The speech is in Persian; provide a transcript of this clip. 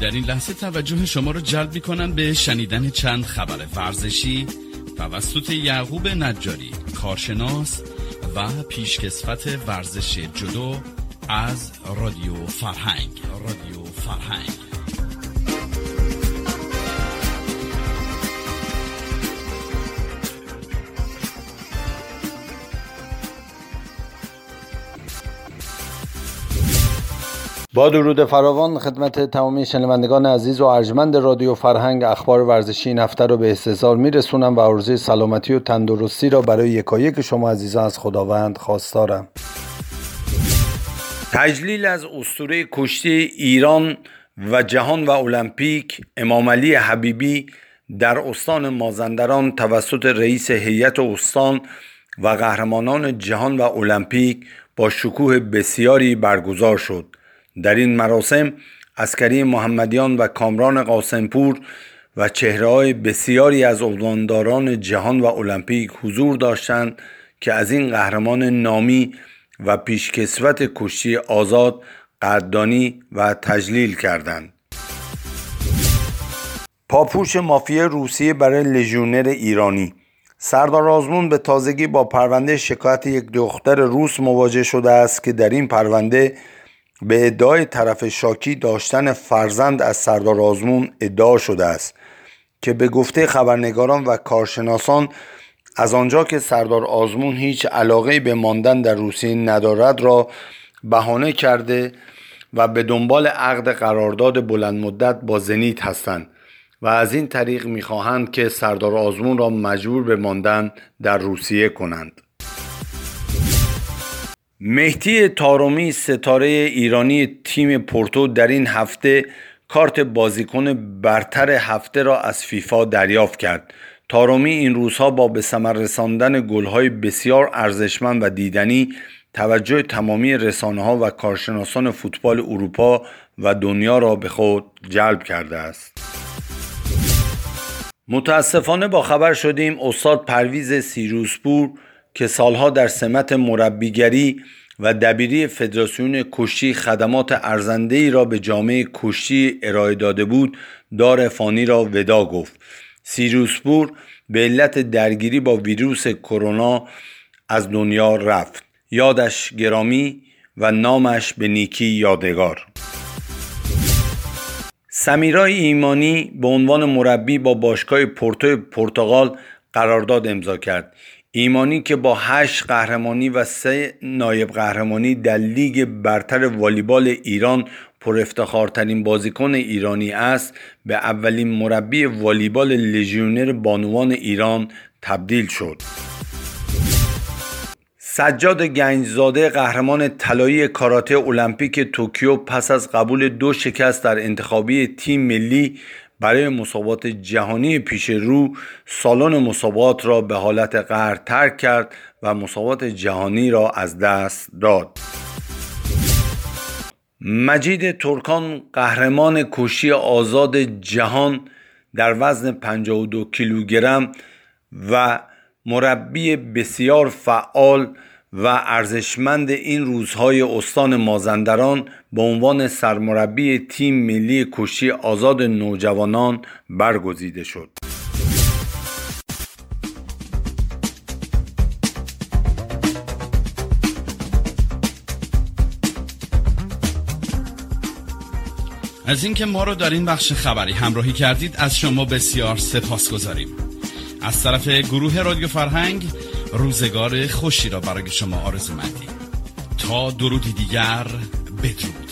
در این لحظه توجه شما را جلب می کنم به شنیدن چند خبر ورزشی. توسط یعقوب نجاری کارشناس و پیشکسوت ورزش جدو از رادیو فرهنگ. رادیو فرهنگ. با درود فراوان خدمت تمامی شنوندگان عزیز و ارجمند رادیو فرهنگ اخبار ورزشی این هفته رو به استحضار میرسونم و عرضه سلامتی و تندرستی را برای یکایک شما عزیزان از خداوند خواستارم. تجلیل از اسطوره کشتی ایران و جهان و المپیک امام علی حبیبی در استان مازندران توسط رئیس هیئت استان و قهرمانان جهان و المپیک با شکوه بسیاری برگزار شد. در این مراسم اسکری محمدیان و کامران قاسمپور و چهره بسیاری از عنوانداران جهان و المپیک حضور داشتند که از این قهرمان نامی و پیشکسوت کشتی آزاد قدردانی و تجلیل کردند. پاپوش مافیا روسیه برای لژیونر ایرانی. سردار آزمون به تازگی با پرونده شکایت یک دختر روس مواجه شده است که در این پرونده به ادعای طرف شاکی داشتن فرزند از سردار آزمون ادعا شده است که به گفته خبرنگاران و کارشناسان از آنجا که سردار آزمون هیچ علاقه به ماندن در روسیه ندارد را بهانه کرده و به دنبال عقد قرارداد بلند مدت با زنیت هستند و از این طریق می‌خواهند که سردار آزمون را مجبور به ماندن در روسیه کنند. مهدی تارومی ستاره ایرانی تیم پورتو در این هفته کارت بازیکن برتر هفته را از فیفا دریافت کرد. تارومی این روزها با به ثمر رساندن گلهای بسیار ارزشمند و دیدنی توجه تمامی رسانه ها و کارشناسان فوتبال اروپا و دنیا را به خود جلب کرده است. متاسفانه با خبر شدیم استاد پرویز سیروسپور که سالها در سمت مربیگری و دبیری فدراسیون کشتی خدمات ارزنده ای را به جامعه کشتی ارائه داده بود دار فانی را ودا گفت. سیروسپور به علت درگیری با ویروس کرونا از دنیا رفت. یادش گرامی و نامش به نیکی یادگار. سمیرای ایمانی به عنوان مربی با باشگاه پورتو پرتغال قرارداد امضا کرد. ایمانی که با هشت قهرمانی و سه نایب قهرمانی در لیگ برتر والیبال ایران پر افتخارترین بازیکن ایرانی است به اولین مربی والیبال لژیونر بانوان ایران تبدیل شد. سجاد گنجزاده قهرمان طلایی کاراته المپیک توکیو پس از قبول دو شکست در انتخابی تیم ملی برای مسابقات جهانی پیش رو سالن مسابقات را به حالت قهر ترک کرد و مسابقات جهانی را از دست داد. مجید ترکان قهرمان کشی آزاد جهان در وزن 52 کیلوگرم و مربی بسیار فعال و ارزشمند این روزهای استان مازندران به عنوان سرمربی تیم ملی کشتی آزاد نوجوانان برگزیده شد. از اینکه ما رو در این بخش خبری همراهی کردید از شما بسیار سپاس گذاریم از طرف گروه رادیو فرهنگ روزگار خوشی را برای شما آرزو مندیم تا درودی دیگر بدرود.